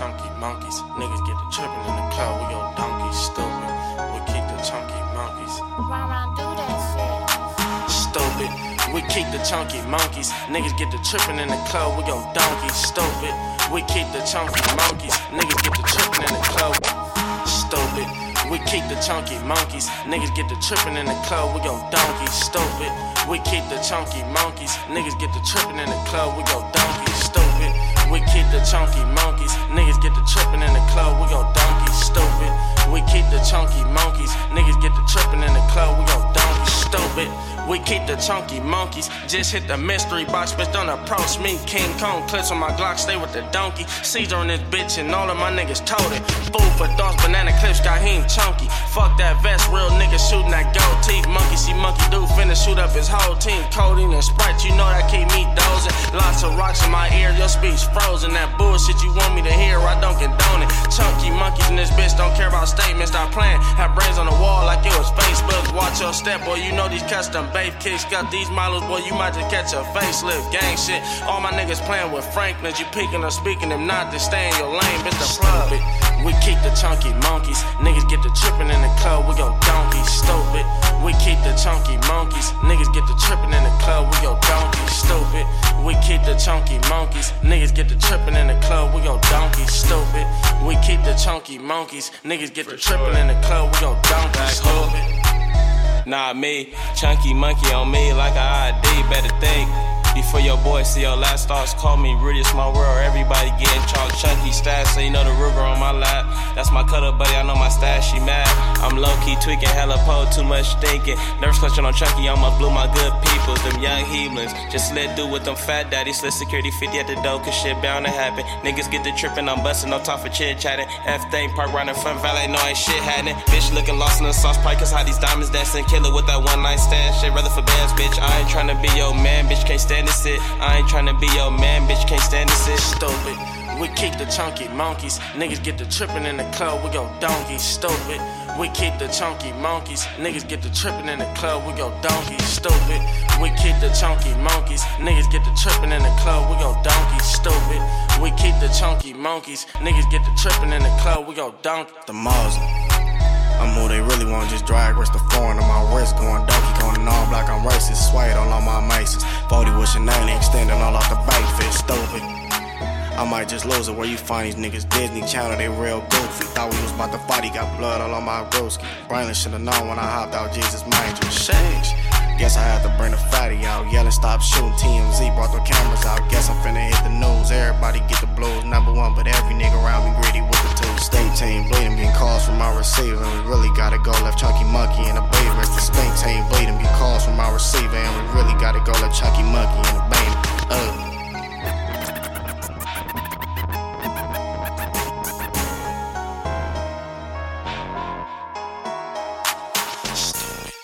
chunky monkeys. Niggas get the trippin' in the club, we go donkey stupid. We keep the chunky monkeys. Stupid. We keep the chunky monkeys. Niggas get the trippin' in the club, we go donkey stupid. We keep the chunky monkeys. Niggas get the trippin' in the club. Stupid. We keep the chunky monkeys. Niggas get the trippin' in the club, we go donkey stupid. We keep the chunky monkeys. Niggas get the trippin' in the club, we go donkey chunky monkeys. Niggas get the trippin' in the club, we gon' donkey stupid. We keep the chunky monkeys. Just hit the mystery box, bitch. Don't approach me. King Kong clips on my Glock, stay with the donkey. Caesar on this bitch, and all of my niggas told it. Food for thoughts, banana clips, got him chunky. Fuck that vest, real nigga shooting that gold teeth. Monkey see monkey do, finna shoot up his whole team. Codeine and Sprite, you know that keep me dozing. Lots of rocks in my ear, your speech frozen. That bullshit you want me to Chunky monkeys in this bitch don't care about statements, stop playing. Have brains on the wall like it was Facebook. Watch your step, boy, you know these custom babe kicks. Got these models, boy, you might just catch a facelift. Gang shit, all my niggas playing with Franklins. You peeking or speaking, if not, just stay in your lane, bitch, the plug. We keep the chunky monkeys. Niggas get the trippin' in the club, we go donkey stupid. We keep the chunky monkeys. Niggas get the trippin' in the club, we go donkey stupid. We keep the chunky monkeys. Niggas get the trippin' in the club, we go donkey stupid. We keep the chunky monkeys. Niggas get the trippin' in the club, we go donkey stupid. Nah, me, chunky monkey on me like a ID. Better think before your boy see your last thoughts. Call me Rudy, it's my world. Everybody getting chalk, chunky stash, so you know the river on my lap. That's my cutter, buddy. I know my stash. She mad. I'm low key tweaking, hella pole, too much thinking. Nerves clutching on chunky, almost blew my blue, my good peoples. Them young heathens just slid through with them fat daddies. Slid security 50 at the door, cause shit bound to happen. Niggas get the tripping, I'm busting no top for chit chatting. F thing park right in front, valet, no ain't shit happening. Bitch looking lost in the sauce, probably cause how these diamonds dancing. Killer with that one night stand. Shit, rather for bands, bitch. I ain't tryna be your man, bitch. Can't stand this shit. I ain't tryna be your man, bitch. Can't stand this shit. Stupid. We keep the chunky monkeys. Niggas get the trippin' in the club, we go donkey stupid. We keep the chunky monkeys. Niggas get the trippin' in the club, we go donkey stupid. We keep the chunky monkeys. Niggas get the trippin' in the club, we go donkey stupid. We keep the chunky monkeys. Niggas get the trippin' in the club, we go donkey. The Muslim. I'm who they really want, just drag rest the foreign on my wrist. tonight ain't standing all off the bike, feel stupid. I might just lose it where you find these niggas Disney Channel, they real goofy. Thought we was about to fight, he got blood all on my broski. Brian should have known when I hopped out, Jesus, mind you. changed. Guess I had to bring the fatty out. Yelling, stop shooting. TMZ brought the cameras out. Guess I'm finna hit the news. Everybody get the blues. Number one, but every nigga around me greedy with the two. Stay team bleeding, getting calls from my receiver. And we really gotta go left chunky monkey in a baby. It's the stink team bleeding, get calls from my receiver. And